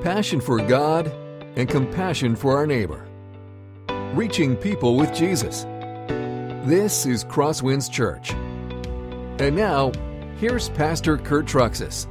passion for God, and compassion for our neighbor. Reaching people with Jesus. This is Crosswinds Church. And now, here's Pastor Kurt Truxas.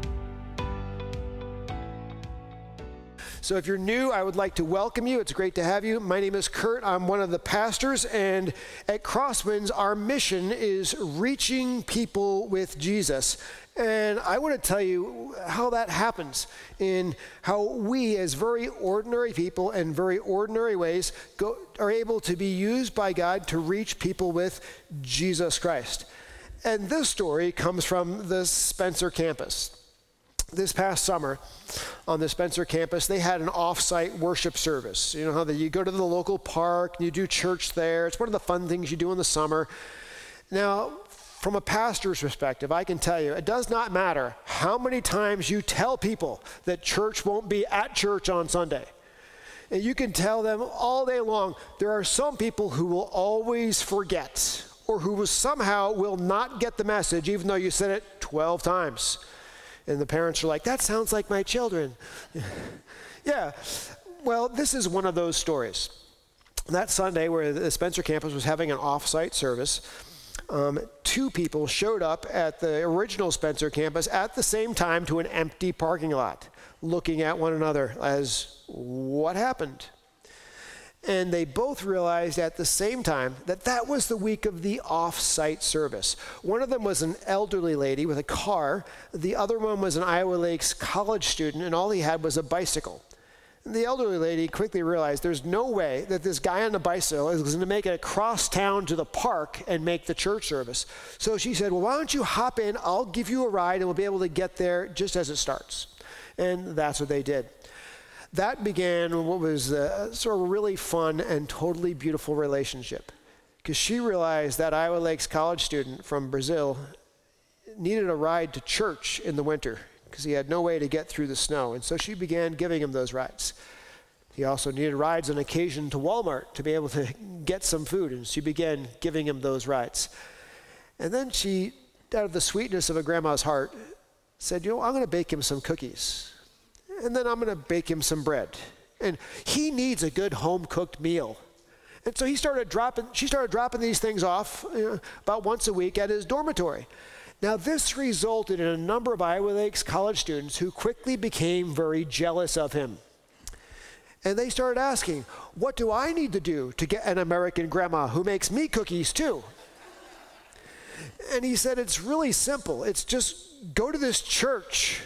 So, if you're new, I would like to welcome you. It's great to have you. My name is Kurt. I'm one of the pastors, and at Crosswinds, our mission is reaching people with Jesus. And I want to tell you how that happens in how we, as very ordinary people and very ordinary ways, go, are able to be used by God to reach people with Jesus Christ. And this story comes from the Spencer campus. This past summer, on the Spencer campus, they had an off-site worship service. You know how you go to the local park you do church there. It's one of the fun things you do in the summer. Now, from a pastor's perspective, I can tell you it does not matter how many times you tell people that church won't be at church on Sunday. And you can tell them all day long, there are some people who will always forget or who will somehow will not get the message even though you said it 12 times. And the parents are like, that sounds like my children. yeah, well, this is one of those stories. That Sunday, where the Spencer campus was having an off site service, um, two people showed up at the original Spencer campus at the same time to an empty parking lot, looking at one another as what happened? And they both realized at the same time that that was the week of the off site service. One of them was an elderly lady with a car, the other one was an Iowa Lakes college student, and all he had was a bicycle. The elderly lady quickly realized there's no way that this guy on the bicycle is going to make it across town to the park and make the church service. So she said, Well, why don't you hop in? I'll give you a ride and we'll be able to get there just as it starts. And that's what they did. That began what was a sort of really fun and totally beautiful relationship because she realized that Iowa Lakes college student from Brazil needed a ride to church in the winter because he had no way to get through the snow. And so she began giving him those rides. He also needed rides on occasion to Walmart to be able to get some food, and she began giving him those rides. And then she, out of the sweetness of a grandma's heart, said, You know, I'm going to bake him some cookies. And then I'm going to bake him some bread. And he needs a good home cooked meal. And so he started dropping, she started dropping these things off you know, about once a week at his dormitory. Now, this resulted in a number of Iowa Lakes college students who quickly became very jealous of him. And they started asking, What do I need to do to get an American grandma who makes me cookies too? And he said, It's really simple. It's just go to this church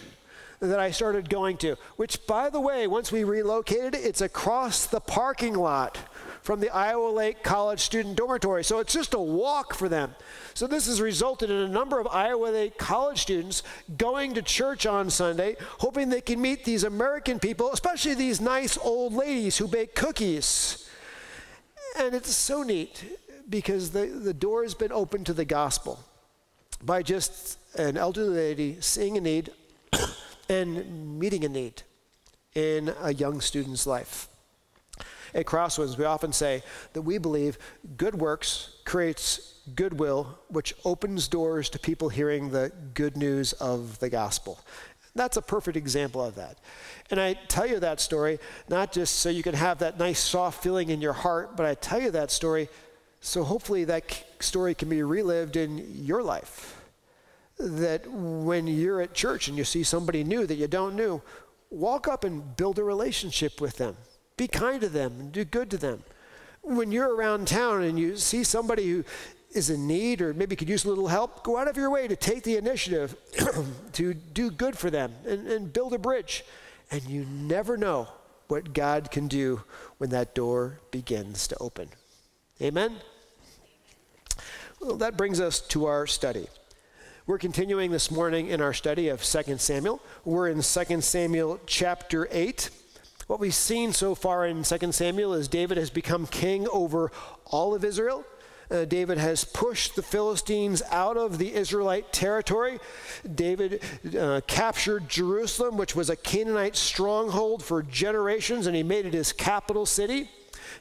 that I started going to, which, by the way, once we relocated, it's across the parking lot from the Iowa Lake College student dormitory. So it's just a walk for them. So this has resulted in a number of Iowa Lake college students going to church on Sunday, hoping they can meet these American people, especially these nice old ladies who bake cookies. And it's so neat because the, the door has been opened to the gospel by just an elderly lady seeing a need and meeting a need in a young student's life. At Crosswinds, we often say that we believe good works creates goodwill, which opens doors to people hearing the good news of the gospel. That's a perfect example of that. And I tell you that story not just so you can have that nice soft feeling in your heart, but I tell you that story so hopefully that story can be relived in your life. That when you're at church and you see somebody new that you don't know, walk up and build a relationship with them. Be kind to them and do good to them. When you're around town and you see somebody who is in need or maybe could use a little help, go out of your way to take the initiative to do good for them and, and build a bridge. And you never know what God can do when that door begins to open. Amen? Well, that brings us to our study. We're continuing this morning in our study of 2 Samuel. We're in 2 Samuel chapter 8. What we've seen so far in 2 Samuel is David has become king over all of Israel. Uh, David has pushed the Philistines out of the Israelite territory. David uh, captured Jerusalem, which was a Canaanite stronghold for generations, and he made it his capital city.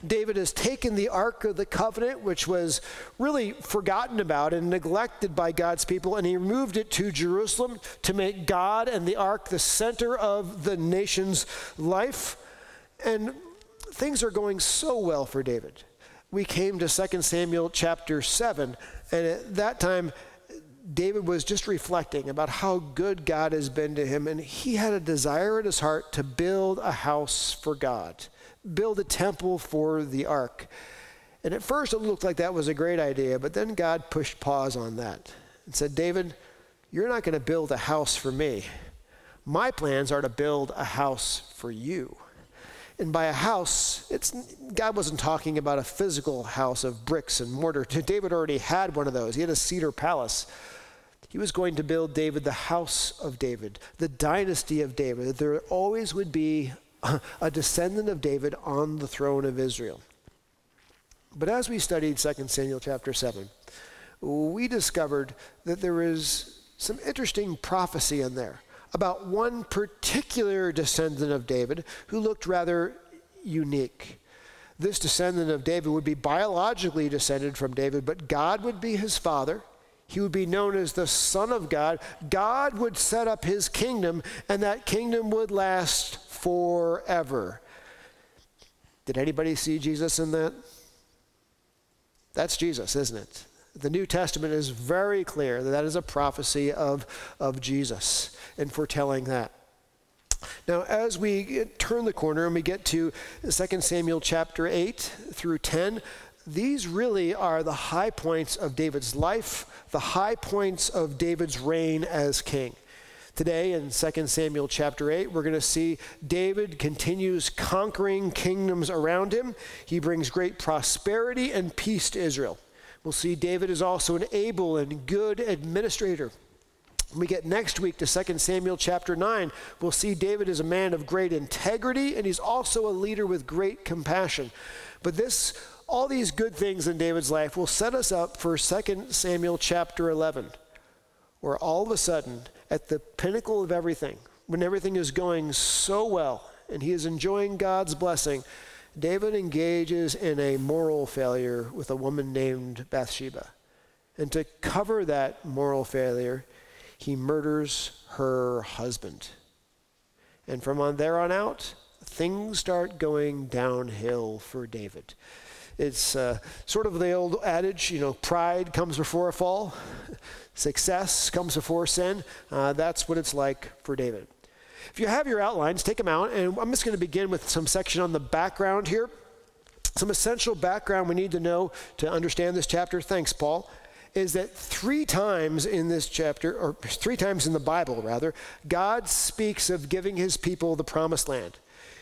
David has taken the Ark of the Covenant, which was really forgotten about and neglected by God's people, and he moved it to Jerusalem to make God and the Ark the center of the nation's life. And things are going so well for David. We came to 2 Samuel chapter 7, and at that time, David was just reflecting about how good God has been to him, and he had a desire in his heart to build a house for God, build a temple for the ark. And at first, it looked like that was a great idea, but then God pushed pause on that and said, David, you're not going to build a house for me. My plans are to build a house for you. And by a house, it's, God wasn't talking about a physical house of bricks and mortar. David already had one of those. He had a cedar palace. He was going to build David the house of David, the dynasty of David, that there always would be a descendant of David on the throne of Israel. But as we studied 2 Samuel chapter 7, we discovered that there is some interesting prophecy in there about one particular descendant of David who looked rather unique. This descendant of David would be biologically descended from David, but God would be his father. He would be known as the Son of God. God would set up his kingdom, and that kingdom would last forever. Did anybody see Jesus in that? That's Jesus, isn't it? The New Testament is very clear that that is a prophecy of, of Jesus and foretelling that. Now, as we turn the corner and we get to 2 Samuel chapter 8 through 10, these really are the high points of David's life, the high points of David's reign as king. Today in 2 Samuel chapter 8, we're going to see David continues conquering kingdoms around him. He brings great prosperity and peace to Israel. We'll see David is also an able and good administrator. When we get next week to 2 Samuel chapter 9, we'll see David is a man of great integrity and he's also a leader with great compassion. But this all these good things in David's life will set us up for 2 Samuel chapter 11, where all of a sudden, at the pinnacle of everything, when everything is going so well and he is enjoying God's blessing, David engages in a moral failure with a woman named Bathsheba. And to cover that moral failure, he murders her husband. And from on there on out, things start going downhill for David. It's uh, sort of the old adage, you know, pride comes before a fall, success comes before sin. Uh, that's what it's like for David. If you have your outlines, take them out, and I'm just going to begin with some section on the background here. Some essential background we need to know to understand this chapter. Thanks, Paul. Is that three times in this chapter, or three times in the Bible, rather, God speaks of giving his people the promised land.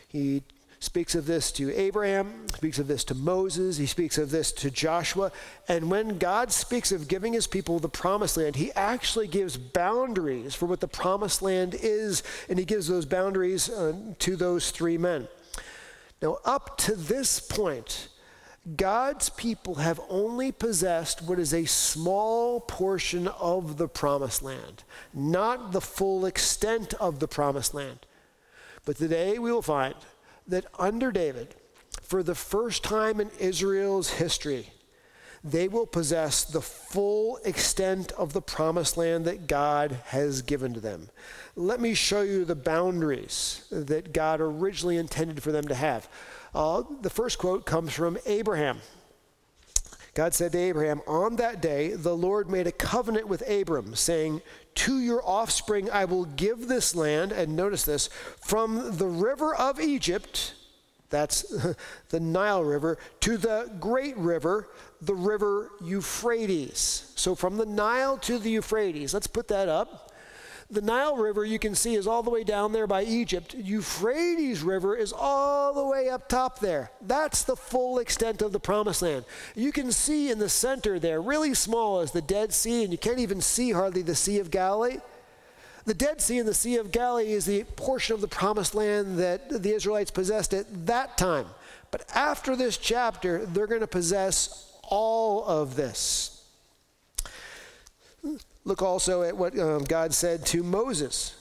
He speaks of this to Abraham, speaks of this to Moses, he speaks of this to Joshua. And when God speaks of giving his people the promised land, he actually gives boundaries for what the promised land is, and he gives those boundaries uh, to those three men. Now, up to this point, God's people have only possessed what is a small portion of the promised land, not the full extent of the promised land. But today we will find that under David, for the first time in Israel's history, they will possess the full extent of the promised land that God has given to them. Let me show you the boundaries that God originally intended for them to have. Uh, the first quote comes from Abraham. God said to Abraham, On that day, the Lord made a covenant with Abram, saying, To your offspring I will give this land, and notice this, from the river of Egypt, that's the Nile River, to the great river, the river Euphrates. So from the Nile to the Euphrates, let's put that up. The Nile River, you can see, is all the way down there by Egypt. Euphrates River is all the way up top there. That's the full extent of the Promised Land. You can see in the center there, really small, is the Dead Sea, and you can't even see hardly the Sea of Galilee. The Dead Sea and the Sea of Galilee is the portion of the Promised Land that the Israelites possessed at that time. But after this chapter, they're going to possess all of this. Look also at what um, God said to Moses.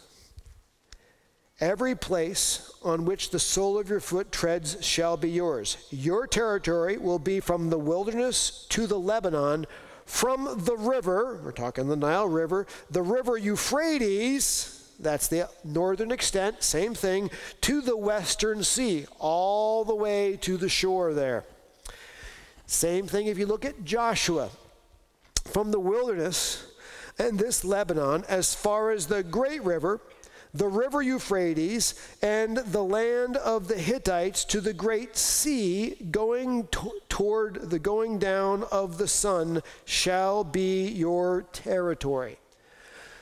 Every place on which the sole of your foot treads shall be yours. Your territory will be from the wilderness to the Lebanon, from the river, we're talking the Nile River, the river Euphrates, that's the northern extent, same thing, to the western sea, all the way to the shore there. Same thing if you look at Joshua. From the wilderness and this Lebanon, as far as the great river, the river Euphrates, and the land of the Hittites to the great sea, going toward the going down of the sun, shall be your territory.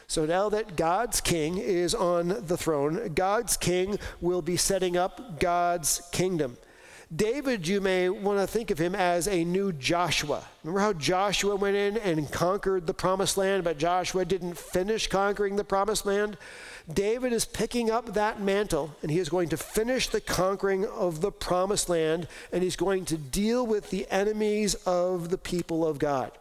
So now that God's king is on the throne, God's king will be setting up God's kingdom. David, you may want to think of him as a new Joshua. Remember how Joshua went in and conquered the promised land, but Joshua didn't finish conquering the promised land? David is picking up that mantle and he is going to finish the conquering of the promised land and he's going to deal with the enemies of the people of God.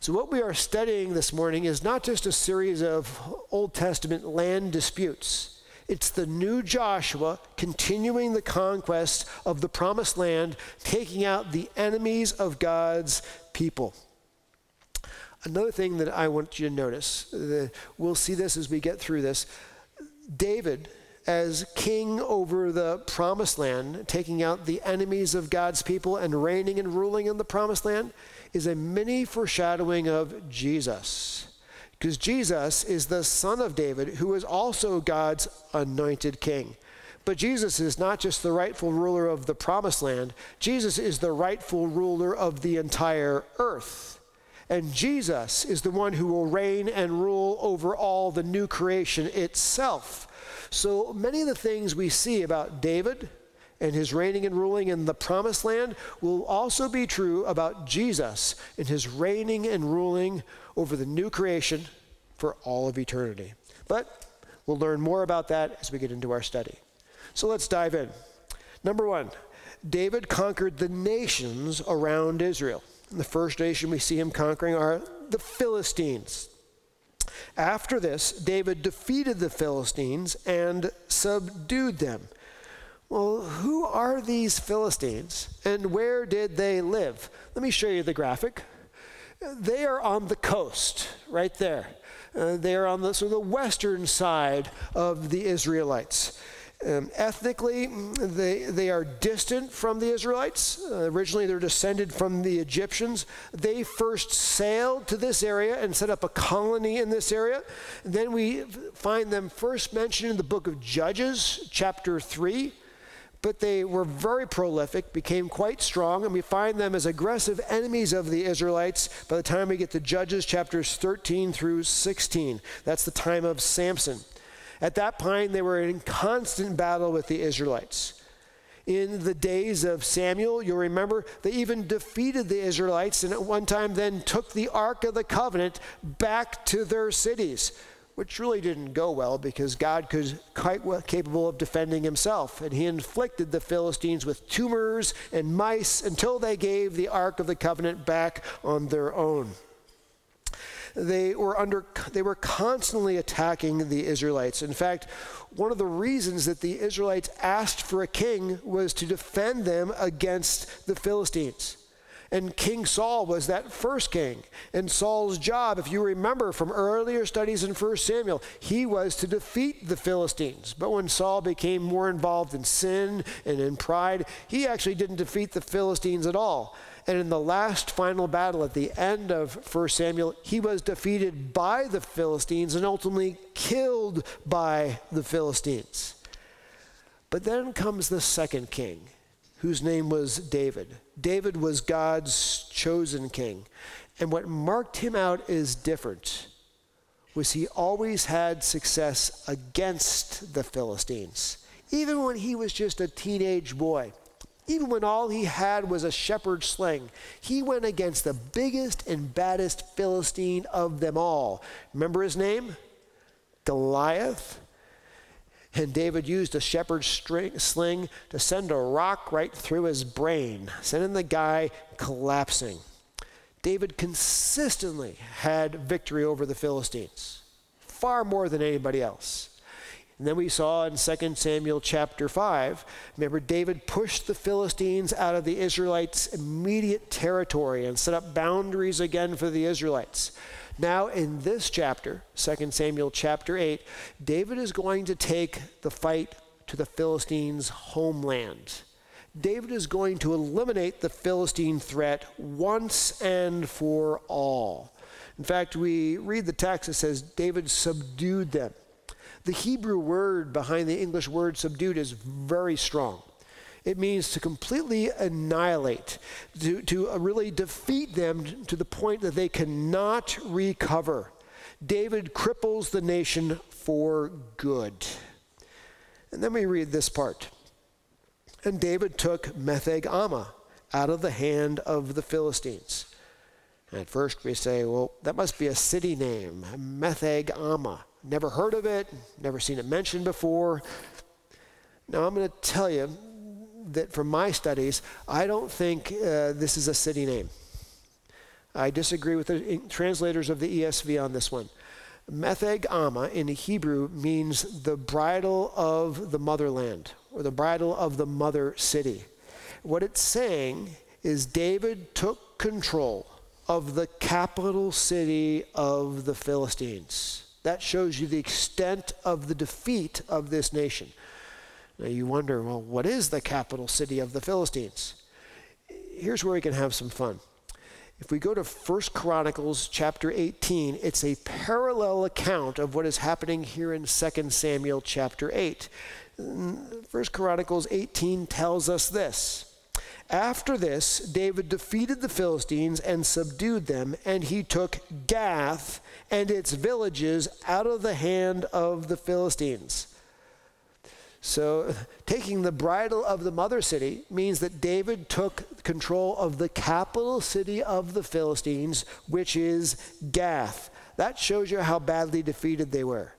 So, what we are studying this morning is not just a series of Old Testament land disputes. It's the new Joshua continuing the conquest of the promised land, taking out the enemies of God's people. Another thing that I want you to notice, uh, we'll see this as we get through this. David, as king over the promised land, taking out the enemies of God's people and reigning and ruling in the promised land, is a mini foreshadowing of Jesus. Because Jesus is the son of David, who is also God's anointed king. But Jesus is not just the rightful ruler of the promised land, Jesus is the rightful ruler of the entire earth. And Jesus is the one who will reign and rule over all the new creation itself. So many of the things we see about David and his reigning and ruling in the promised land will also be true about Jesus and his reigning and ruling over the new creation for all of eternity. But we'll learn more about that as we get into our study. So let's dive in. Number one, David conquered the nations around Israel. The first nation we see him conquering are the Philistines. After this, David defeated the Philistines and subdued them. Well, who are these Philistines and where did they live? Let me show you the graphic. They are on the coast, right there. Uh, they are on the, so the western side of the Israelites. Um, ethnically, they, they are distant from the Israelites. Uh, originally, they're descended from the Egyptians. They first sailed to this area and set up a colony in this area. Then we find them first mentioned in the book of Judges, chapter 3. But they were very prolific, became quite strong, and we find them as aggressive enemies of the Israelites by the time we get to Judges chapters 13 through 16. That's the time of Samson. At that point, they were in constant battle with the Israelites. In the days of Samuel, you'll remember they even defeated the Israelites and at one time then took the Ark of the Covenant back to their cities, which really didn't go well because God was quite well capable of defending himself. And he inflicted the Philistines with tumors and mice until they gave the Ark of the Covenant back on their own they were under they were constantly attacking the Israelites. In fact, one of the reasons that the Israelites asked for a king was to defend them against the Philistines. And King Saul was that first king. And Saul's job, if you remember from earlier studies in 1 Samuel, he was to defeat the Philistines. But when Saul became more involved in sin and in pride, he actually didn't defeat the Philistines at all. And in the last final battle at the end of 1 Samuel, he was defeated by the Philistines and ultimately killed by the Philistines. But then comes the second king, whose name was David. David was God's chosen king. And what marked him out as different was he always had success against the Philistines, even when he was just a teenage boy. Even when all he had was a shepherd's sling, he went against the biggest and baddest Philistine of them all. Remember his name? Goliath. And David used a shepherd's string, sling to send a rock right through his brain, sending the guy collapsing. David consistently had victory over the Philistines, far more than anybody else. And then we saw in 2 Samuel chapter 5, remember, David pushed the Philistines out of the Israelites' immediate territory and set up boundaries again for the Israelites. Now, in this chapter, 2 Samuel chapter 8, David is going to take the fight to the Philistines' homeland. David is going to eliminate the Philistine threat once and for all. In fact, we read the text that says David subdued them. The Hebrew word behind the English word subdued is very strong. It means to completely annihilate, to, to uh, really defeat them to the point that they cannot recover. David cripples the nation for good. And then we read this part. And David took Metheg Ammah out of the hand of the Philistines. At first we say, well, that must be a city name, Metheg Ammah. Never heard of it, never seen it mentioned before. Now I'm going to tell you that from my studies, I don't think uh, this is a city name. I disagree with the translators of the ESV on this one. Metheg Ammah in Hebrew means the bridle of the motherland or the bridle of the mother city. What it's saying is David took control of the capital city of the Philistines. That shows you the extent of the defeat of this nation. Now you wonder, well, what is the capital city of the Philistines? Here's where we can have some fun. If we go to 1 Chronicles chapter 18, it's a parallel account of what is happening here in 2 Samuel chapter 8. 1 Chronicles 18 tells us this. After this, David defeated the Philistines and subdued them, and he took Gath and its villages out of the hand of the Philistines. So, taking the bridle of the mother city means that David took control of the capital city of the Philistines, which is Gath. That shows you how badly defeated they were.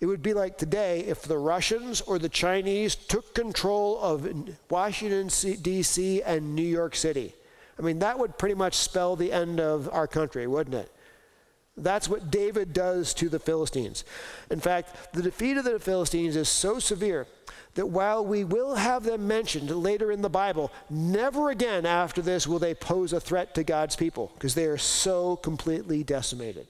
It would be like today if the Russians or the Chinese took control of Washington, D.C., and New York City. I mean, that would pretty much spell the end of our country, wouldn't it? That's what David does to the Philistines. In fact, the defeat of the Philistines is so severe that while we will have them mentioned later in the Bible, never again after this will they pose a threat to God's people because they are so completely decimated.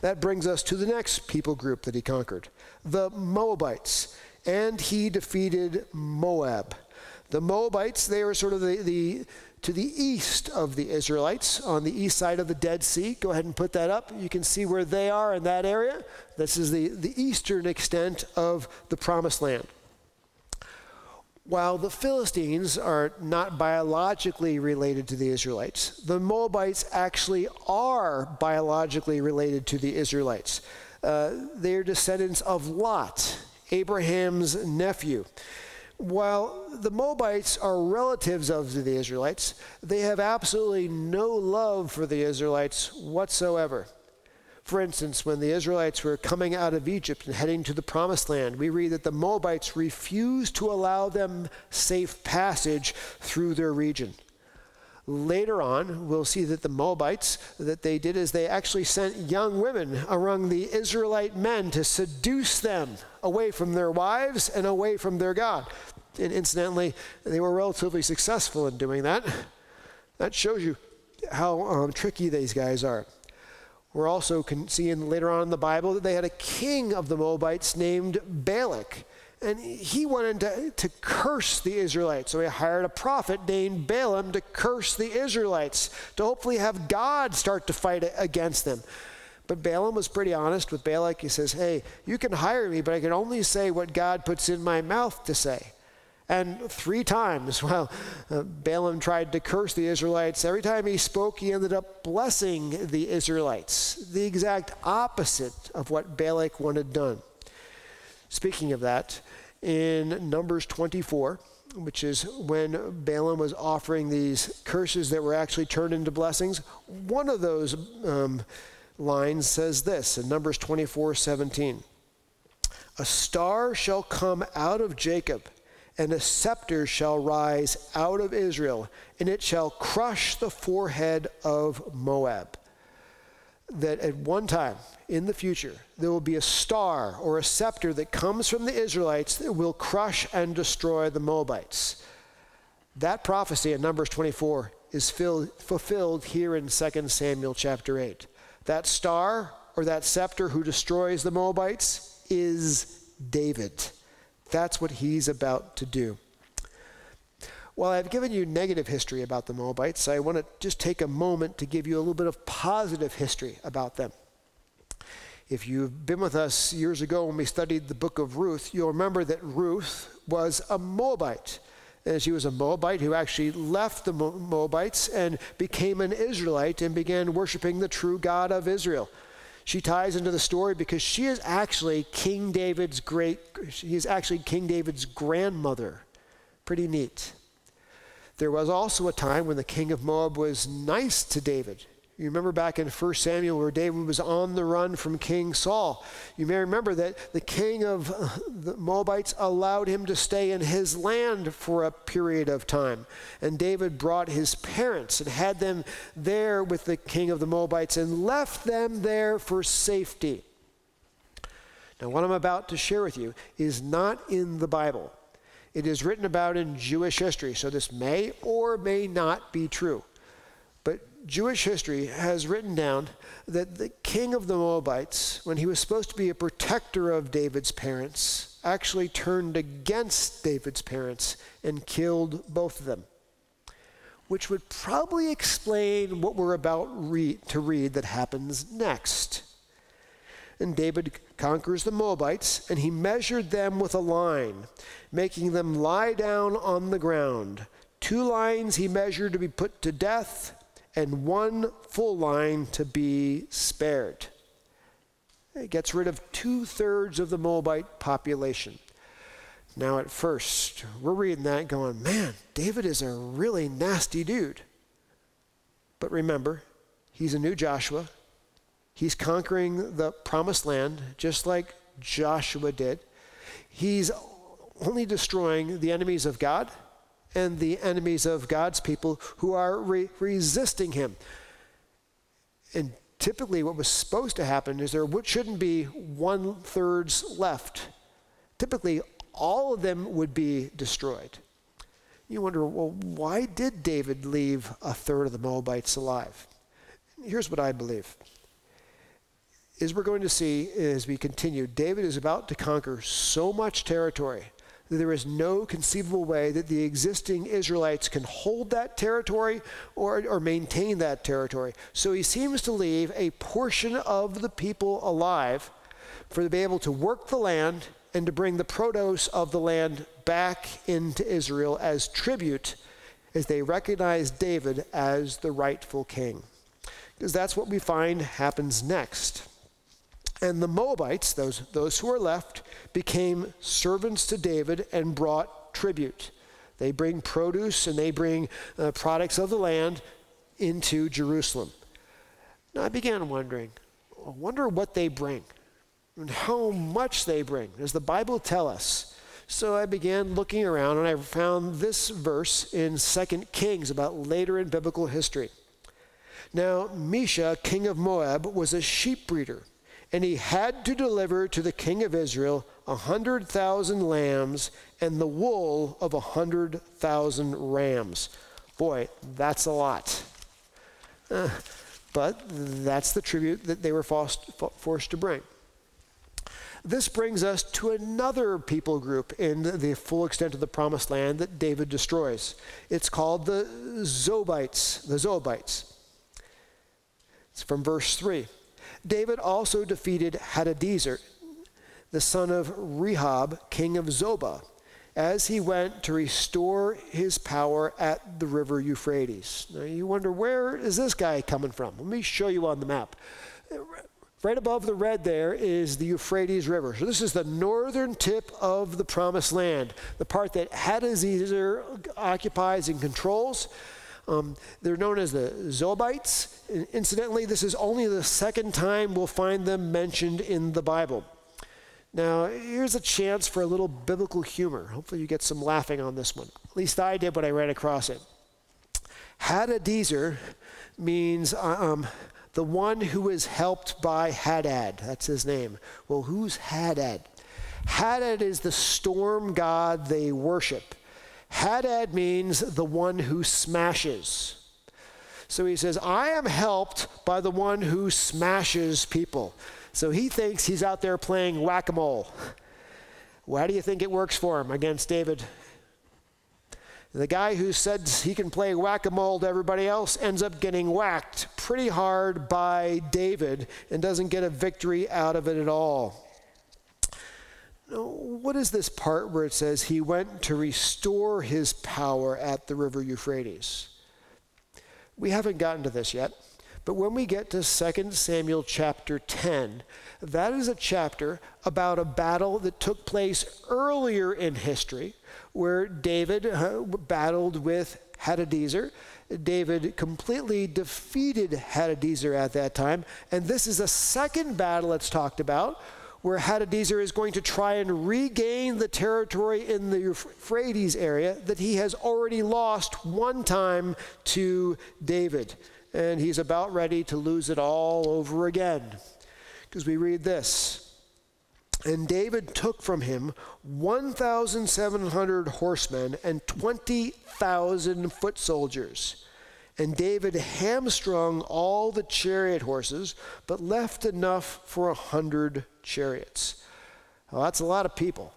That brings us to the next people group that he conquered the Moabites. And he defeated Moab. The Moabites, they were sort of the, the to the east of the Israelites, on the east side of the Dead Sea. Go ahead and put that up. You can see where they are in that area. This is the, the eastern extent of the Promised Land. While the Philistines are not biologically related to the Israelites, the Moabites actually are biologically related to the Israelites. Uh, they're descendants of Lot, Abraham's nephew while the Moabites are relatives of the Israelites, they have absolutely no love for the Israelites whatsoever. For instance, when the Israelites were coming out of Egypt and heading to the promised land, we read that the Moabites refused to allow them safe passage through their region. Later on, we'll see that the Moabites, that they did is they actually sent young women among the Israelite men to seduce them away from their wives and away from their God. And incidentally, they were relatively successful in doing that. That shows you how um, tricky these guys are. We're also seeing later on in the Bible that they had a king of the Moabites named Balak. And he wanted to, to curse the Israelites. So he hired a prophet named Balaam to curse the Israelites, to hopefully have God start to fight against them. But Balaam was pretty honest with Balak. He says, Hey, you can hire me, but I can only say what God puts in my mouth to say. And three times, well, uh, Balaam tried to curse the Israelites, every time he spoke, he ended up blessing the Israelites, the exact opposite of what Balak wanted done. Speaking of that, in Numbers 24, which is when Balaam was offering these curses that were actually turned into blessings, one of those um, lines says this in Numbers 24 17. A star shall come out of Jacob and a scepter shall rise out of Israel, and it shall crush the forehead of Moab. That at one time in the future there will be a star or a scepter that comes from the Israelites that will crush and destroy the Moabites. That prophecy in Numbers 24 is filled, fulfilled here in 2 Samuel chapter 8. That star or that scepter who destroys the Moabites is David. That's what he's about to do. While I've given you negative history about the Moabites, I want to just take a moment to give you a little bit of positive history about them. If you've been with us years ago when we studied the book of Ruth, you'll remember that Ruth was a Moabite. And she was a Moabite who actually left the Moabites and became an Israelite and began worshiping the true God of Israel. She ties into the story because she is actually King David's great, she is actually King David's grandmother. Pretty neat. There was also a time when the king of Moab was nice to David. You remember back in 1 Samuel where David was on the run from King Saul. You may remember that the king of uh, the Moabites allowed him to stay in his land for a period of time. And David brought his parents and had them there with the king of the Moabites and left them there for safety. Now, what I'm about to share with you is not in the Bible. It is written about in Jewish history, so this may or may not be true. But Jewish history has written down that the king of the Moabites, when he was supposed to be a protector of David's parents, actually turned against David's parents and killed both of them. Which would probably explain what we're about to read that happens next. And David conquers the Moabites, and he measured them with a line, making them lie down on the ground. Two lines he measured to be put to death and one full line to be spared. It gets rid of two thirds of the Moabite population. Now, at first, we're reading that going, man, David is a really nasty dude. But remember, he's a new Joshua. He's conquering the promised land just like Joshua did. He's only destroying the enemies of God and the enemies of God's people who are re- resisting him. And typically, what was supposed to happen is there shouldn't be one thirds left. Typically, all of them would be destroyed. You wonder, well, why did David leave a third of the Moabites alive? Here's what I believe. As we're going to see as we continue, David is about to conquer so much territory that there is no conceivable way that the existing Israelites can hold that territory or, or maintain that territory. So he seems to leave a portion of the people alive for to be able to work the land and to bring the produce of the land back into Israel as tribute as they recognize David as the rightful king. Because that's what we find happens next. And the Moabites, those, those who are left, became servants to David and brought tribute. They bring produce and they bring uh, products of the land into Jerusalem. Now I began wondering, I wonder what they bring and how much they bring. Does the Bible tell us? So I began looking around and I found this verse in 2 Kings about later in biblical history. Now, Mesha, king of Moab, was a sheep breeder and he had to deliver to the king of Israel a hundred thousand lambs and the wool of a hundred thousand rams. Boy, that's a lot. Uh, but that's the tribute that they were forced, forced to bring. This brings us to another people group in the full extent of the promised land that David destroys. It's called the Zobites, the Zobites. It's from verse 3. David also defeated Hadadezer, the son of Rehob, king of Zobah, as he went to restore his power at the river Euphrates. Now you wonder, where is this guy coming from? Let me show you on the map. Right above the red there is the Euphrates River. So this is the northern tip of the promised land, the part that Hadadezer occupies and controls. Um, they're known as the Zobites. Incidentally, this is only the second time we'll find them mentioned in the Bible. Now, here's a chance for a little biblical humor. Hopefully, you get some laughing on this one. At least I did when I ran across it. Hadadezer means uh, um, the one who is helped by Hadad. That's his name. Well, who's Hadad? Hadad is the storm god they worship. Hadad means the one who smashes. So he says, I am helped by the one who smashes people. So he thinks he's out there playing whack a mole. Why do you think it works for him against David? The guy who said he can play whack a mole to everybody else ends up getting whacked pretty hard by David and doesn't get a victory out of it at all. What is this part where it says he went to restore his power at the river Euphrates? We haven't gotten to this yet, but when we get to 2 Samuel chapter 10, that is a chapter about a battle that took place earlier in history where David battled with Hadadezer. David completely defeated Hadadezer at that time, and this is a second battle that's talked about where Hadadezer is going to try and regain the territory in the Euphrates area that he has already lost one time to David. And he's about ready to lose it all over again. Because we read this And David took from him 1,700 horsemen and 20,000 foot soldiers. And David hamstrung all the chariot horses, but left enough for a hundred chariots. Well, that's a lot of people.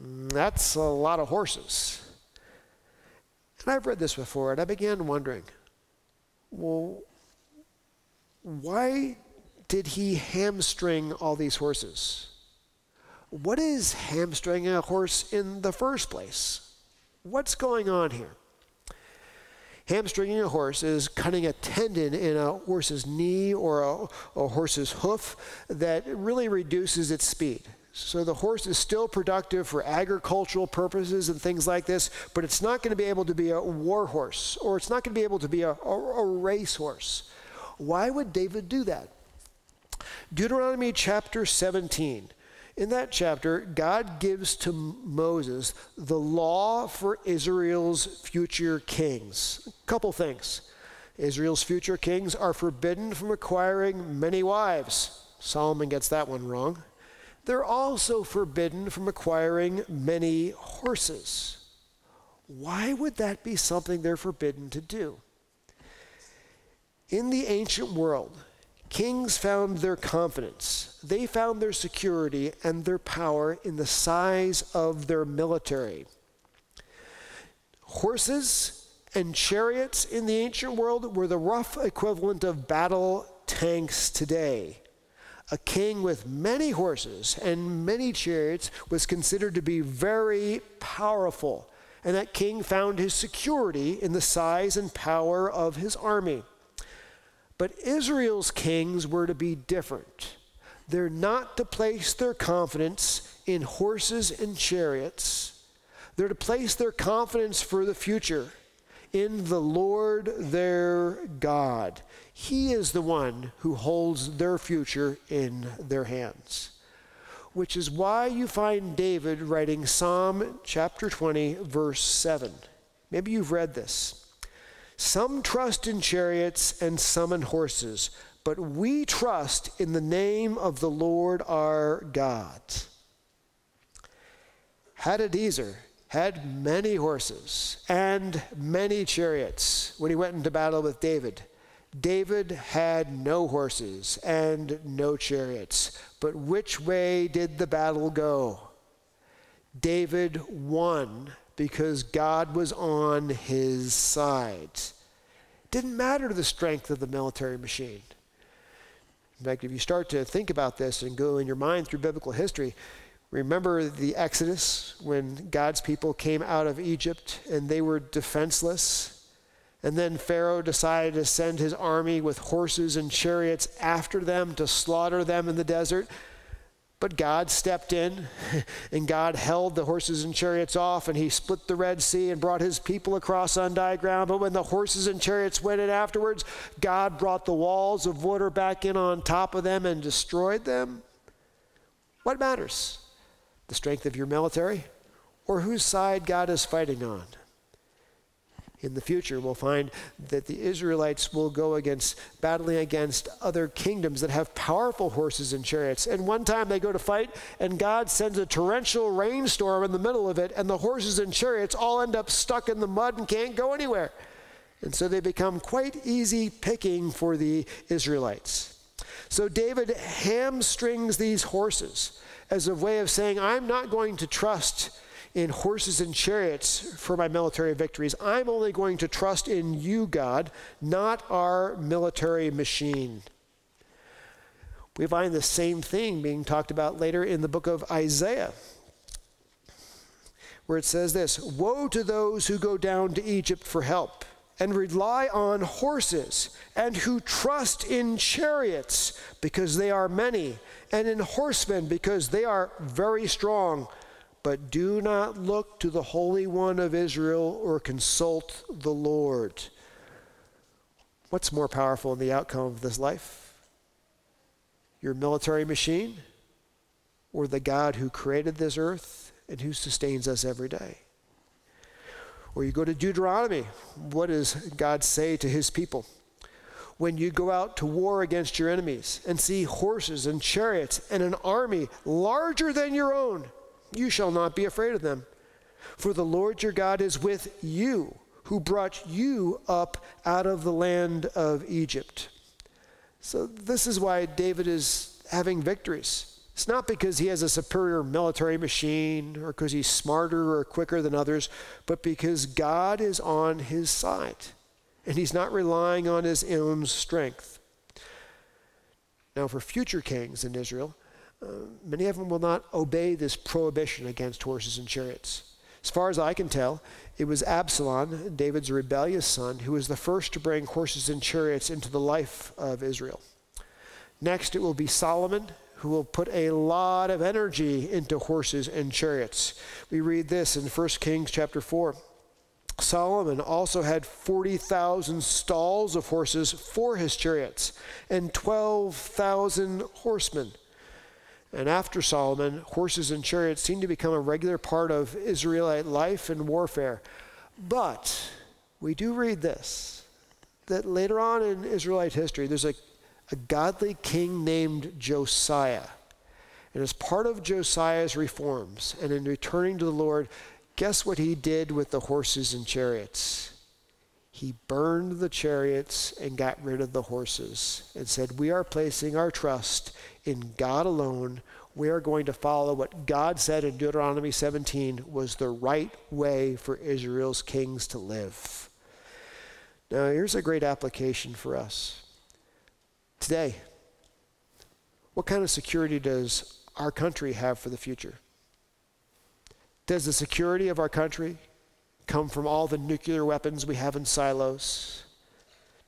Mm, that's a lot of horses. And I've read this before, and I began wondering well, why did he hamstring all these horses? What is hamstringing a horse in the first place? What's going on here? Hamstringing a horse is cutting a tendon in a horse's knee or a, a horse's hoof that really reduces its speed. So the horse is still productive for agricultural purposes and things like this, but it's not going to be able to be a war horse or it's not going to be able to be a, a, a race horse. Why would David do that? Deuteronomy chapter 17 in that chapter, God gives to Moses the law for Israel's future kings. A couple things. Israel's future kings are forbidden from acquiring many wives. Solomon gets that one wrong. They're also forbidden from acquiring many horses. Why would that be something they're forbidden to do? In the ancient world, Kings found their confidence, they found their security and their power in the size of their military. Horses and chariots in the ancient world were the rough equivalent of battle tanks today. A king with many horses and many chariots was considered to be very powerful, and that king found his security in the size and power of his army. But Israel's kings were to be different. They're not to place their confidence in horses and chariots. They're to place their confidence for the future in the Lord their God. He is the one who holds their future in their hands. Which is why you find David writing Psalm chapter 20, verse 7. Maybe you've read this. Some trust in chariots and some in horses, but we trust in the name of the Lord our God. Hadadezer had many horses and many chariots when he went into battle with David. David had no horses and no chariots. But which way did the battle go? David won because God was on his side. Didn't matter the strength of the military machine. In fact, if you start to think about this and go in your mind through biblical history, remember the Exodus when God's people came out of Egypt and they were defenseless. And then Pharaoh decided to send his army with horses and chariots after them to slaughter them in the desert. But God stepped in and God held the horses and chariots off and he split the Red Sea and brought his people across on dry ground. But when the horses and chariots went in afterwards, God brought the walls of water back in on top of them and destroyed them. What matters? The strength of your military or whose side God is fighting on? In the future, we'll find that the Israelites will go against battling against other kingdoms that have powerful horses and chariots. And one time they go to fight, and God sends a torrential rainstorm in the middle of it, and the horses and chariots all end up stuck in the mud and can't go anywhere. And so they become quite easy picking for the Israelites. So David hamstrings these horses as a way of saying, I'm not going to trust in horses and chariots for my military victories. I'm only going to trust in you, God, not our military machine. We find the same thing being talked about later in the book of Isaiah, where it says this Woe to those who go down to Egypt for help and rely on horses, and who trust in chariots because they are many, and in horsemen because they are very strong but do not look to the Holy One of Israel or consult the Lord. What's more powerful in the outcome of this life? Your military machine or the God who created this earth and who sustains us every day? Or you go to Deuteronomy. What does God say to his people? When you go out to war against your enemies and see horses and chariots and an army larger than your own, you shall not be afraid of them. For the Lord your God is with you, who brought you up out of the land of Egypt. So, this is why David is having victories. It's not because he has a superior military machine or because he's smarter or quicker than others, but because God is on his side and he's not relying on his own strength. Now, for future kings in Israel, many of them will not obey this prohibition against horses and chariots. As far as I can tell, it was Absalom, David's rebellious son, who was the first to bring horses and chariots into the life of Israel. Next, it will be Solomon, who will put a lot of energy into horses and chariots. We read this in 1 Kings chapter 4. Solomon also had 40,000 stalls of horses for his chariots and 12,000 horsemen. And after Solomon, horses and chariots seem to become a regular part of Israelite life and warfare. But we do read this that later on in Israelite history, there's a, a godly king named Josiah. And as part of Josiah's reforms and in returning to the Lord, guess what he did with the horses and chariots? He burned the chariots and got rid of the horses and said, We are placing our trust in God alone. We are going to follow what God said in Deuteronomy 17 was the right way for Israel's kings to live. Now, here's a great application for us. Today, what kind of security does our country have for the future? Does the security of our country come from all the nuclear weapons we have in silos?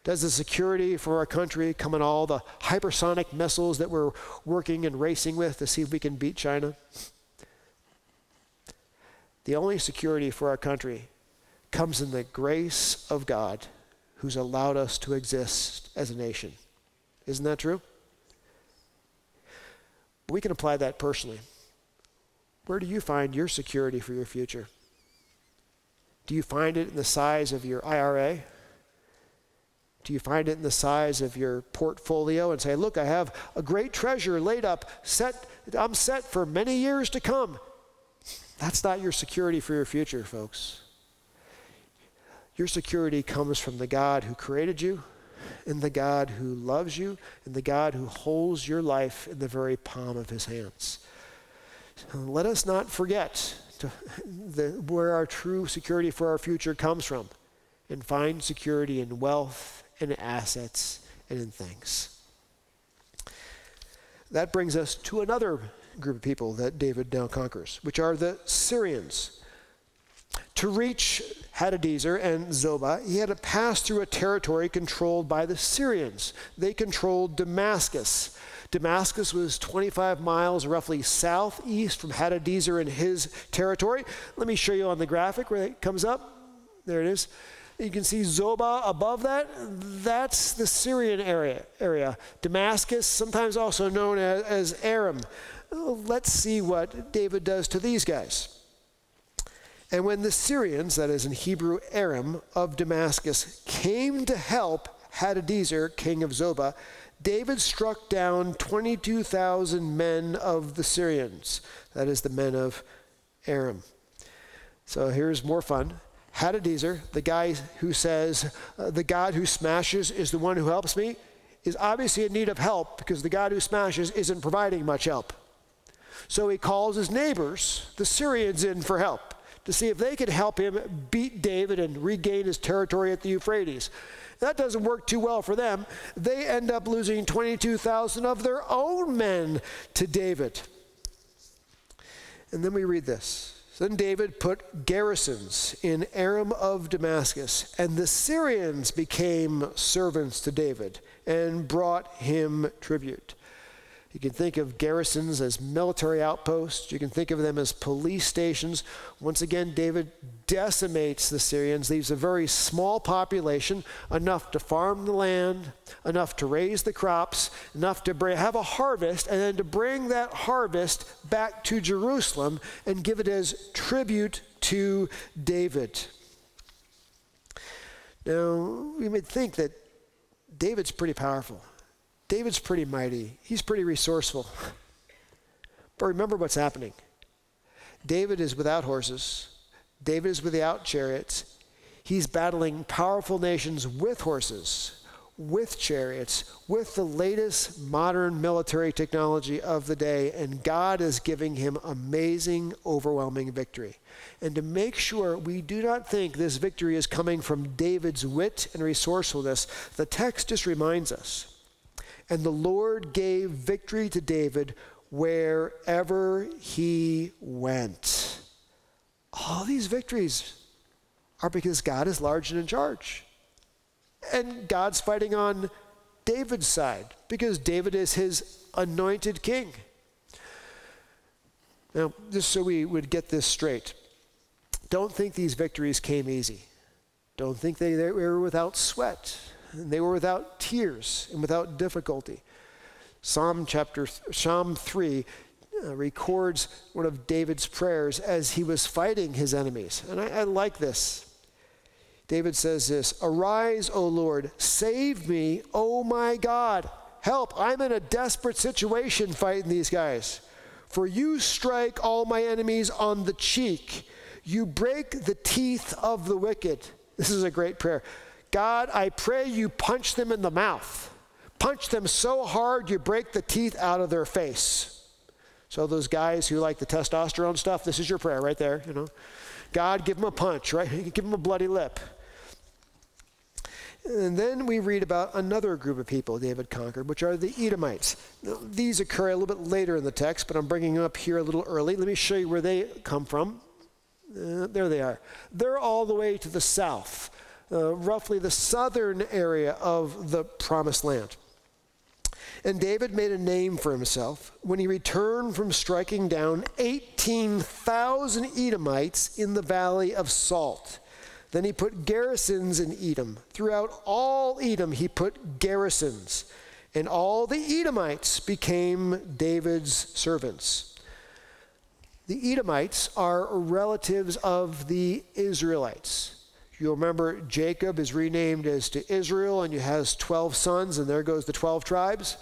Does the security for our country come in all the hypersonic missiles that we're working and racing with to see if we can beat China? The only security for our country comes in the grace of God who's allowed us to exist as a nation. Isn't that true? We can apply that personally. Where do you find your security for your future? Do you find it in the size of your IRA? Do you find it in the size of your portfolio and say, look, I have a great treasure laid up, set, I'm set for many years to come? That's not your security for your future, folks. Your security comes from the God who created you, and the God who loves you, and the God who holds your life in the very palm of his hands. So let us not forget to, the, where our true security for our future comes from and find security in wealth and assets, and in things. That brings us to another group of people that David now conquers, which are the Syrians. To reach Hadadezer and Zobah, he had to pass through a territory controlled by the Syrians. They controlled Damascus. Damascus was 25 miles roughly southeast from Hadadezer in his territory. Let me show you on the graphic where it comes up. There it is. You can see Zobah above that. That's the Syrian area. area. Damascus, sometimes also known as, as Aram. Let's see what David does to these guys. And when the Syrians, that is in Hebrew Aram, of Damascus, came to help Hadadezer, king of Zobah, David struck down 22,000 men of the Syrians, that is the men of Aram. So here's more fun. Hadadezer, the guy who says, uh, the God who smashes is the one who helps me, is obviously in need of help because the God who smashes isn't providing much help. So he calls his neighbors, the Syrians, in for help to see if they could help him beat David and regain his territory at the Euphrates. That doesn't work too well for them. They end up losing 22,000 of their own men to David. And then we read this. Then David put garrisons in Aram of Damascus, and the Syrians became servants to David and brought him tribute. You can think of garrisons as military outposts. You can think of them as police stations. Once again, David decimates the Syrians, leaves a very small population, enough to farm the land, enough to raise the crops, enough to bring, have a harvest, and then to bring that harvest back to Jerusalem and give it as tribute to David. Now, we may think that David's pretty powerful. David's pretty mighty, he's pretty resourceful. But remember what's happening. David is without horses, David is without chariots. He's battling powerful nations with horses, with chariots, with the latest modern military technology of the day, and God is giving him amazing, overwhelming victory. And to make sure we do not think this victory is coming from David's wit and resourcefulness, the text just reminds us and the Lord gave victory to David wherever he went. All these victories are because God is large and in charge. And God's fighting on David's side because David is his anointed king. Now, just so we would get this straight, don't think these victories came easy. Don't think they, were without sweat they were without tears and without difficulty. Psalm chapter Psalm 3 uh, records one of David's prayers as he was fighting his enemies. And I, I like this. David says this Arise, O Lord, save me, O my God. Help, I'm in a desperate situation fighting these guys. For you strike all my enemies on the cheek, you break the teeth of the wicked. This is a great prayer. God, I pray you punch them in the mouth. Punch them so hard you break the teeth out of their face. So those guys who like the testosterone stuff, this is your prayer right there, you know. God, give them a punch, right? Give them a bloody lip. And then we read about another group of people David conquered, which are the Edomites. Now, these occur a little bit later in the text, but I'm bringing them up here a little early. Let me show you where they come from. Uh, there they are. They're all the way to the south uh, roughly the southern area of the promised land. And David made a name for himself when he returned from striking down 18,000 Edomites in the valley of Salt. Then he put garrisons in Edom. Throughout all Edom, he put garrisons. And all the Edomites became David's servants. The Edomites are relatives of the Israelites. You'll remember Jacob is renamed as to Israel, and he has 12 sons, and there goes the 12 tribes.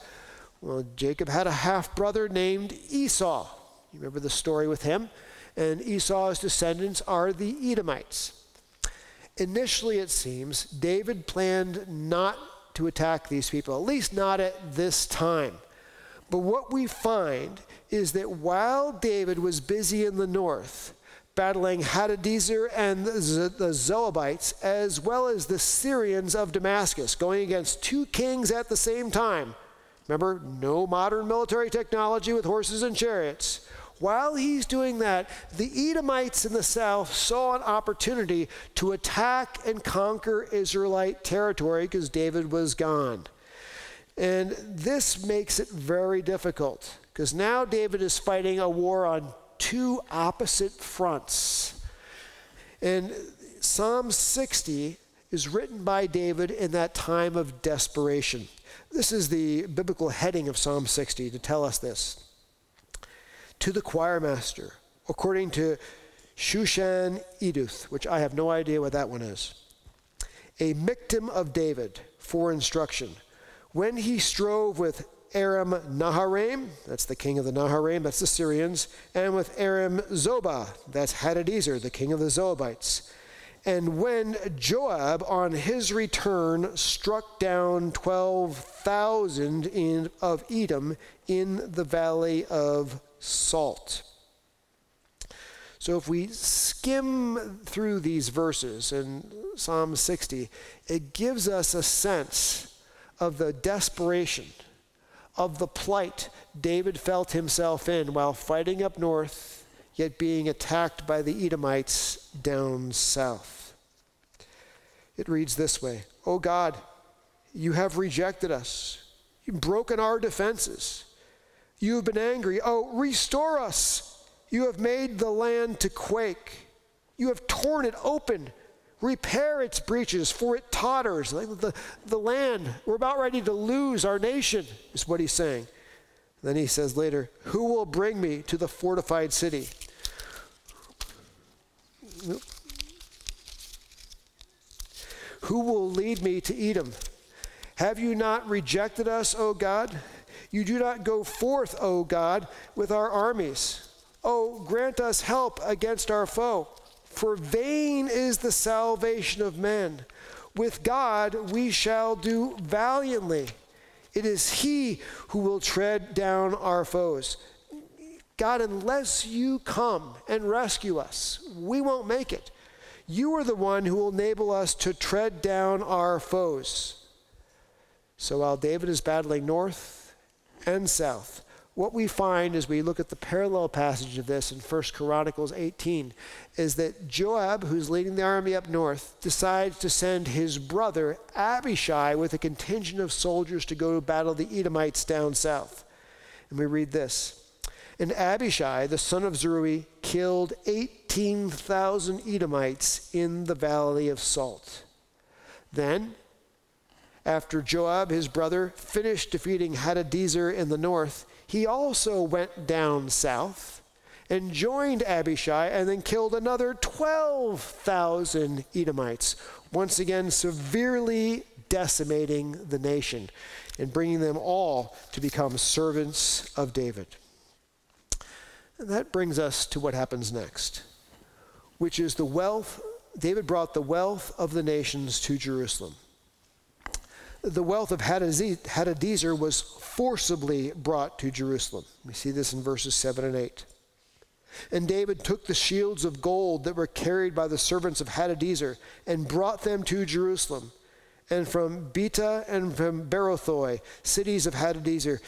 Well, Jacob had a half brother named Esau. You remember the story with him? And Esau's descendants are the Edomites. Initially, it seems, David planned not to attack these people, at least not at this time. But what we find is that while David was busy in the north, battling Hadadezer and the Zoabites, as well as the Syrians of Damascus, going against two kings at the same time. Remember, no modern military technology with horses and chariots. While he's doing that, the Edomites in the south saw an opportunity to attack and conquer Israelite territory because David was gone. And this makes it very difficult because now David is fighting a war on two opposite fronts. And Psalm 60 is written by David in that time of desperation. This is the biblical heading of Psalm 60 to tell us this. To the choir master, according to Shushan Eduth, which I have no idea what that one is. A Michtam of David for instruction. When he strove with Aram Naharaim, that's the king of the Naharaim, that's the Syrians, and with Aram Zobah, that's Hadadezer, the king of the Zoabites. And when Joab, on his return, struck down 12,000 in, of Edom in the valley of Salt. So if we skim through these verses in Psalm 60, it gives us a sense of the desperation, of the plight David felt himself in while fighting up north yet being attacked by the Edomites down south. It reads this way O God, you have rejected us, you've broken our defenses, you have been angry. Oh, restore us. You have made the land to quake, you have torn it open. Repair its breaches, for it totters. The, the land, we're about ready to lose our nation, is what he's saying. Then he says later, Who will bring me to the fortified city? Who will lead me to Edom? Have you not rejected us, O God? You do not go forth, O God, with our armies. Oh, grant us help against our foe. For vain is the salvation of men. With God we shall do valiantly. It is He who will tread down our foes. God, unless you come and rescue us, we won't make it. You are the one who will enable us to tread down our foes. So while David is battling north and south, what we find as we look at the parallel passage of this in 1 Chronicles 18 is that Joab, who's leading the army up north, decides to send his brother Abishai with a contingent of soldiers to go to battle the Edomites down south. And we read this and Abishai, the son of Zeruiah, killed 18,000 Edomites in the valley of Salt. Then, after Joab, his brother, finished defeating Hadadezer in the north, he also went down south and joined Abishai and then killed another 12,000 Edomites, once again severely decimating the nation and bringing them all to become servants of David. And that brings us to what happens next, which is the wealth. David brought the wealth of the nations to Jerusalem. The wealth of Hadadezer was forcibly brought to Jerusalem. We see this in verses 7 and 8. And David took the shields of gold that were carried by the servants of Hadadezer and brought them to Jerusalem. And from Betah and from Berothai, cities of Hadadezer,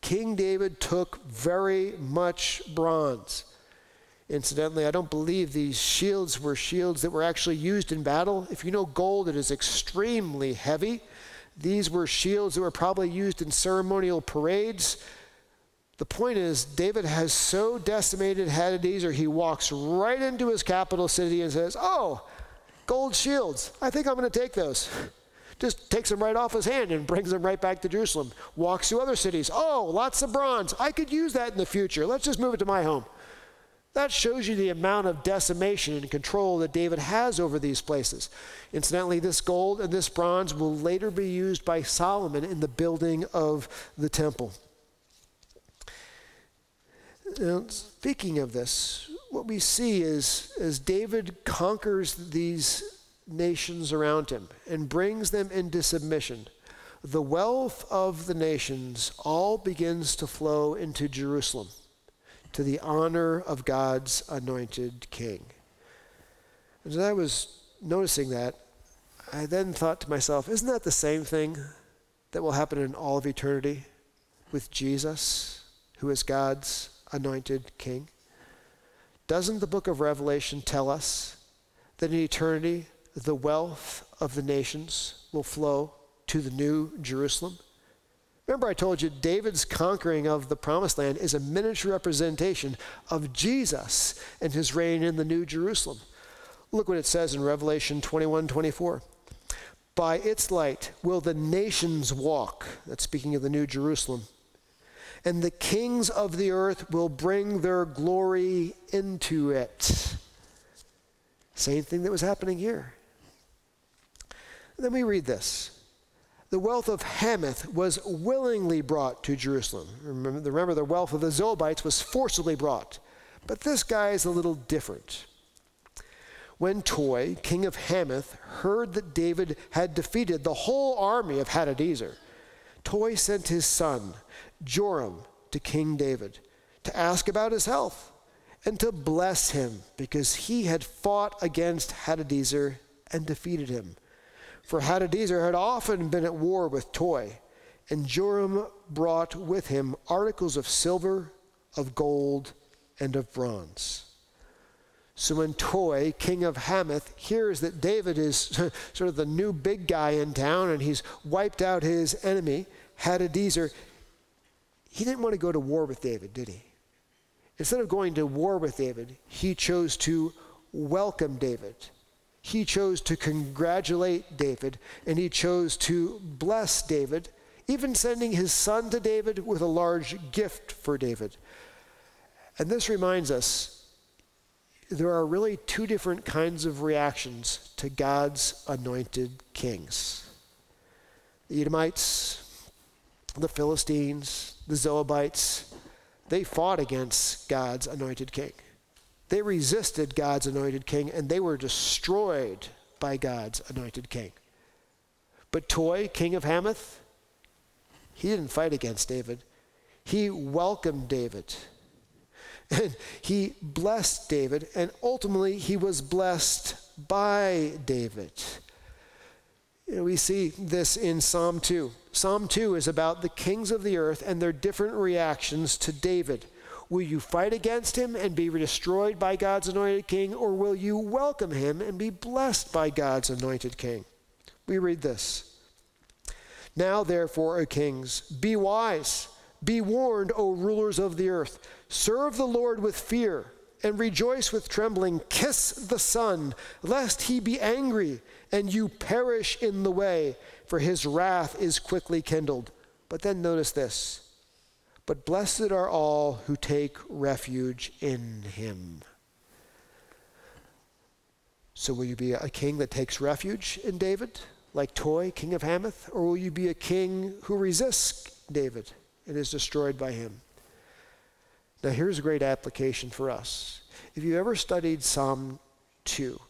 King David took very much bronze. Incidentally, I don't believe these shields were shields that were actually used in battle. If you know gold, it is extremely heavy. These were shields that were probably used in ceremonial parades. The point is, David has so decimated Hadadezer, he walks right into his capital city and says, Oh, gold shields. I think I'm going to take those just takes them right off his hand and brings them right back to Jerusalem. Walks to other cities. Oh, lots of bronze. I could use that in the future. Let's just move it to my home. That shows you the amount of decimation and control that David has over these places. Incidentally, this gold and this bronze will later be used by Solomon in the building of the temple. Now, speaking of this, what we see is as David conquers these nations around him and brings them into submission, the wealth of the nations all begins to flow into Jerusalem to the honor of God's anointed king. As I was noticing that, I then thought to myself, isn't that the same thing that will happen in all of eternity with Jesus, who is God's anointed king? Doesn't the book of Revelation tell us that in eternity the wealth of the nations will flow to the new Jerusalem. Remember, I told you David's conquering of the promised land is a miniature representation of Jesus and his reign in the new Jerusalem. Look what it says in Revelation 21 24. By its light will the nations walk. That's speaking of the new Jerusalem. And the kings of the earth will bring their glory into it. Same thing that was happening here. then we read this. The wealth of Hamath was willingly brought to Jerusalem. Remember, remember, the wealth of the Zobites was forcibly brought. But this guy is a little different. When Toi, king of Hamath, heard that David had defeated the whole army of Hadadezer, Toi sent his son, Joram, to King David to ask about his health and to bless him because he had fought against Hadadezer and defeated him. For Hadadezer had often been at war with Toi, and Joram brought with him articles of silver, of gold, and of bronze. So when Toi, king of Hamath, hears that David is sort of the new big guy in town and he's wiped out his enemy, Hadadezer, he didn't want to go to war with David, did he? Instead of going to war with David, he chose to welcome David. He chose to congratulate David, and he chose to bless David, even sending his son to David with a large gift for David. And this reminds us there are really two different kinds of reactions to God's anointed kings the Edomites, the Philistines, the Zoabites, they fought against God's anointed king. They resisted God's anointed king and they were destroyed by God's anointed king. But Toi, king of Hamath, he didn't fight against David. He welcomed David. And he blessed David, and ultimately he was blessed by David. You know, we see this in Psalm 2. Psalm 2 is about the kings of the earth and their different reactions to David. Will you fight against him and be destroyed by God's anointed king, or will you welcome him and be blessed by God's anointed king? We read this. Now, therefore, O kings, be wise, be warned, O rulers of the earth. Serve the Lord with fear and rejoice with trembling. Kiss the Son, lest he be angry and you perish in the way, for his wrath is quickly kindled. But then notice this. But blessed are all who take refuge in him. So, will you be a king that takes refuge in David, like Toi, king of Hamath? Or will you be a king who resists David and is destroyed by him? Now, here's a great application for us. If you've ever studied Psalm 2,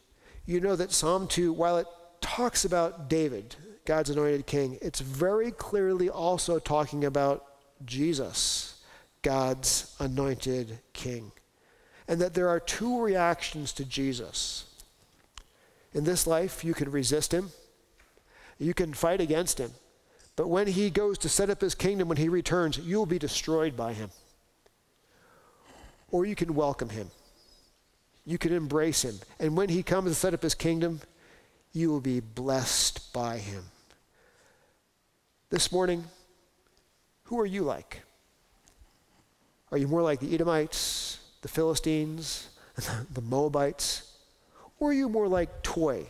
you know that Psalm 2, while it talks about David, God's anointed king, it's very clearly also talking about Jesus, God's anointed king. And that there are two reactions to Jesus. In this life, you can resist him, you can fight against him. But when he goes to set up his kingdom, when he returns, you will be destroyed by him or you can welcome him. You can embrace him. And when he comes to set up his kingdom, you will be blessed by him. This morning, who are you like? Are you more like the Edomites, the Philistines, the Moabites? Or are you more like Toi,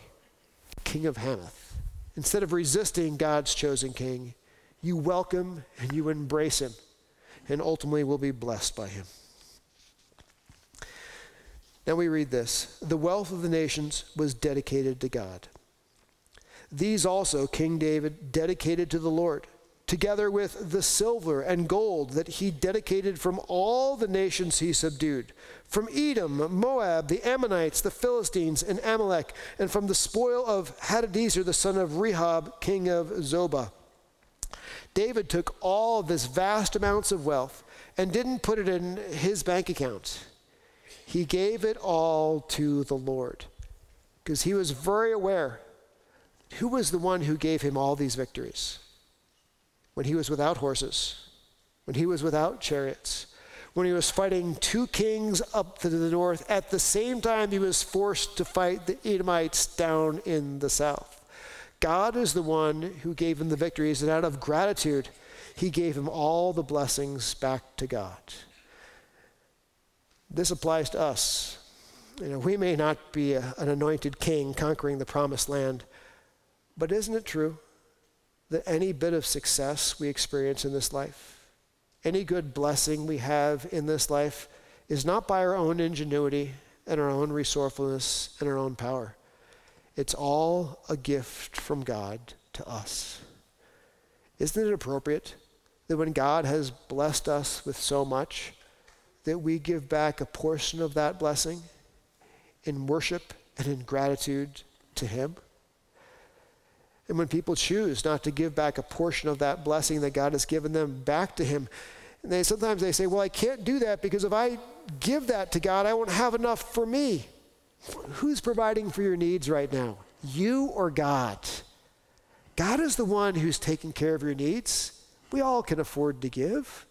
king of Hamath? Instead of resisting God's chosen king, you welcome and you embrace him, and ultimately will be blessed by him. Now we read this The wealth of the nations was dedicated to God. These also King David dedicated to the Lord, together with the silver and gold that he dedicated from all the nations he subdued from Edom, Moab, the Ammonites, the Philistines, and Amalek, and from the spoil of Hadadezer, the son of Rehob, king of Zobah. David took all this vast amounts of wealth and didn't put it in his bank account. He gave it all to the Lord because he was very aware who was the one who gave him all these victories when he was without horses, when he was without chariots, when he was fighting two kings up to the north at the same time he was forced to fight the Edomites down in the south. God is the one who gave him the victories, and out of gratitude, he gave him all the blessings back to God. This applies to us. You know, we may not be a, an anointed king conquering the promised land, but isn't it true that any bit of success we experience in this life, any good blessing we have in this life, is not by our own ingenuity, and our own resourcefulness and our own power. It's all a gift from God to us. Isn't it appropriate that when God has blessed us with so much, that we give back a portion of that blessing in worship and in gratitude to Him? And when people choose not to give back a portion of that blessing that God has given them back to Him, and they sometimes they say, "Well, I can't do that because if I give that to God, I won't have enough for me." Who's providing for your needs right now? You or God? God is the one who's taking care of your needs. We all can afford to give.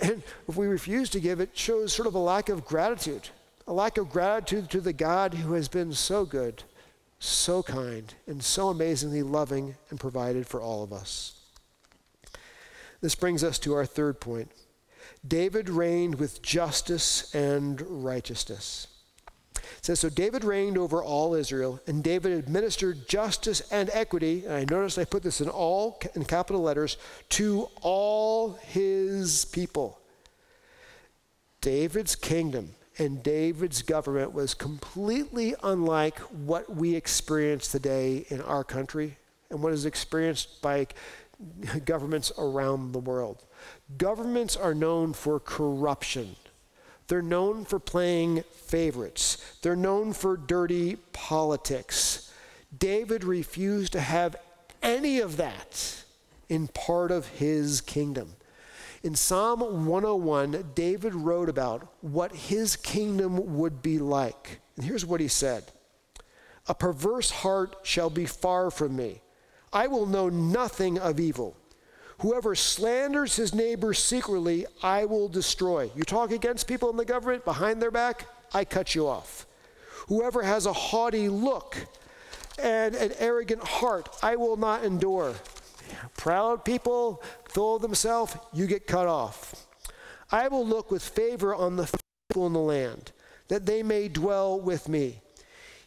And if we refuse to give, it shows sort of a lack of gratitude, a lack of gratitude to the God who has been so good, so kind, and so amazingly loving and provided for all of us. This brings us to our third point. David reigned with justice and righteousness. It says, So David reigned over all Israel, and David administered justice and equity. And I noticed I put this in all in capital letters to all his people. David's kingdom and David's government was completely unlike what we experience today in our country and what is experienced by governments around the world. Governments are known for corruption. They're known for playing favorites. They're known for dirty politics. David refused to have any of that in part of his kingdom. In Psalm 101, David wrote about what his kingdom would be like. And here's what he said A perverse heart shall be far from me. I will know nothing of evil. Whoever slanders his neighbor secretly, I will destroy. You talk against people in the government behind their back, I cut you off. Whoever has a haughty look and an arrogant heart, I will not endure. Proud people, of themselves, you get cut off. I will look with favor on the people in the land, that they may dwell with me.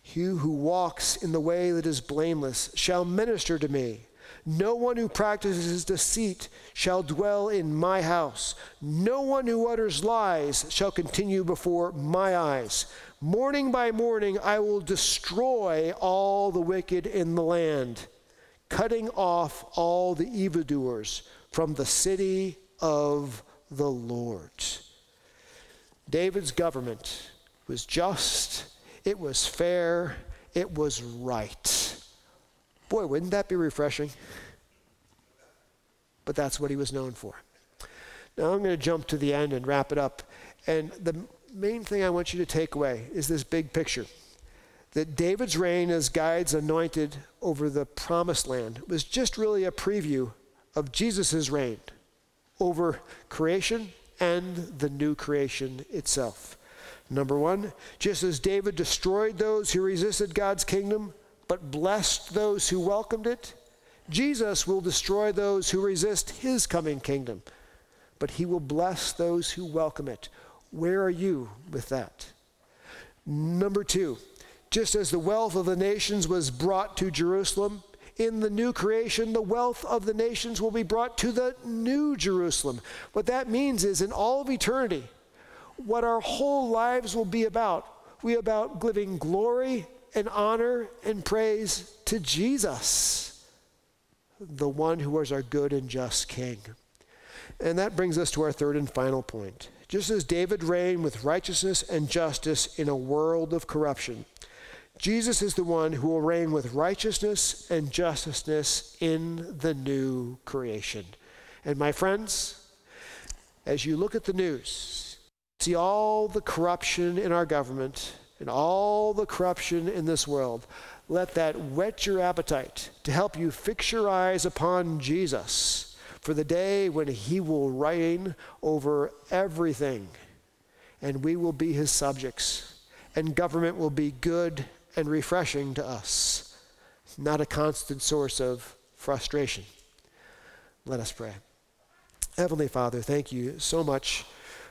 He who walks in the way that is blameless shall minister to me. No one who practices deceit shall dwell in my house. No one who utters lies shall continue before my eyes. Morning by morning I will destroy all the wicked in the land, cutting off all the evildoers from the city of the Lord. David's government was just, it was fair, it was right. Boy, wouldn't that be refreshing? But that's what he was known for. Now I'm going to jump to the end and wrap it up. And the main thing I want you to take away is this big picture that David's reign as God's anointed over the promised land was just really a preview of Jesus' reign over creation and the new creation itself. Number one, just as David destroyed those who resisted God's kingdom, but blessed those who welcomed it. Jesus will destroy those who resist his coming kingdom, but he will bless those who welcome it. Where are you with that? Number two, just as the wealth of the nations was brought to Jerusalem, in the new creation, the wealth of the nations will be brought to the new Jerusalem. What that means is, in all of eternity, what our whole lives will be about, we about giving glory and honor and praise to Jesus, the one who is our good and just King. And that brings us to our third and final point. Just as David reigned with righteousness and justice in a world of corruption, Jesus is the one who will reign with righteousness and justice in the new creation. And my friends, as you look at the news, see all the corruption in our government, and all the corruption in this world, let that whet your appetite to help you fix your eyes upon Jesus for the day when he will reign over everything and we will be his subjects and government will be good and refreshing to us, not a constant source of frustration. Let us pray. Heavenly Father, thank you so much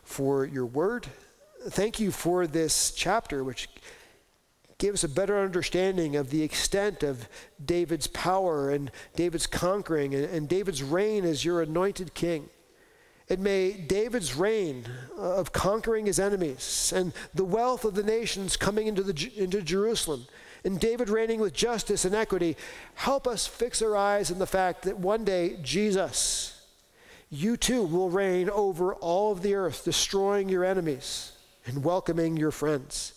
for your word thank you for this chapter, which gives a better understanding of the extent of David's power and David's conquering and, and David's reign as your anointed king. And may David's reign uh, of conquering his enemies and the wealth of the nations coming into, the, into Jerusalem and David reigning with justice and equity help us fix our eyes on the fact that one day Jesus, you too will reign over all of the earth, destroying your enemies and welcoming your friends.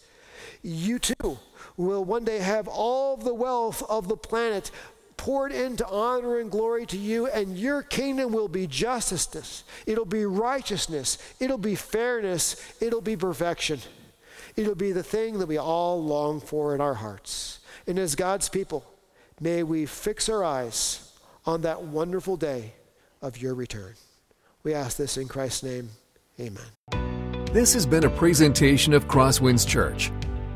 You too will one day have all the wealth of the planet poured into honor and glory to you, and your kingdom will be justice, it'll be righteousness, it'll be fairness, it'll be perfection. It'll be the thing that we all long for in our hearts. And as God's people, may we fix our eyes on that wonderful day of your return. We ask this in Christ's name. Amen. This has been a presentation of Crosswinds Church.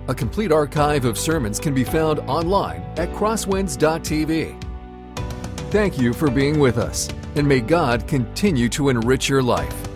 A complete archive of sermons can be found online at crosswinds.tv. Thank you for being with us, and may God continue to enrich your life.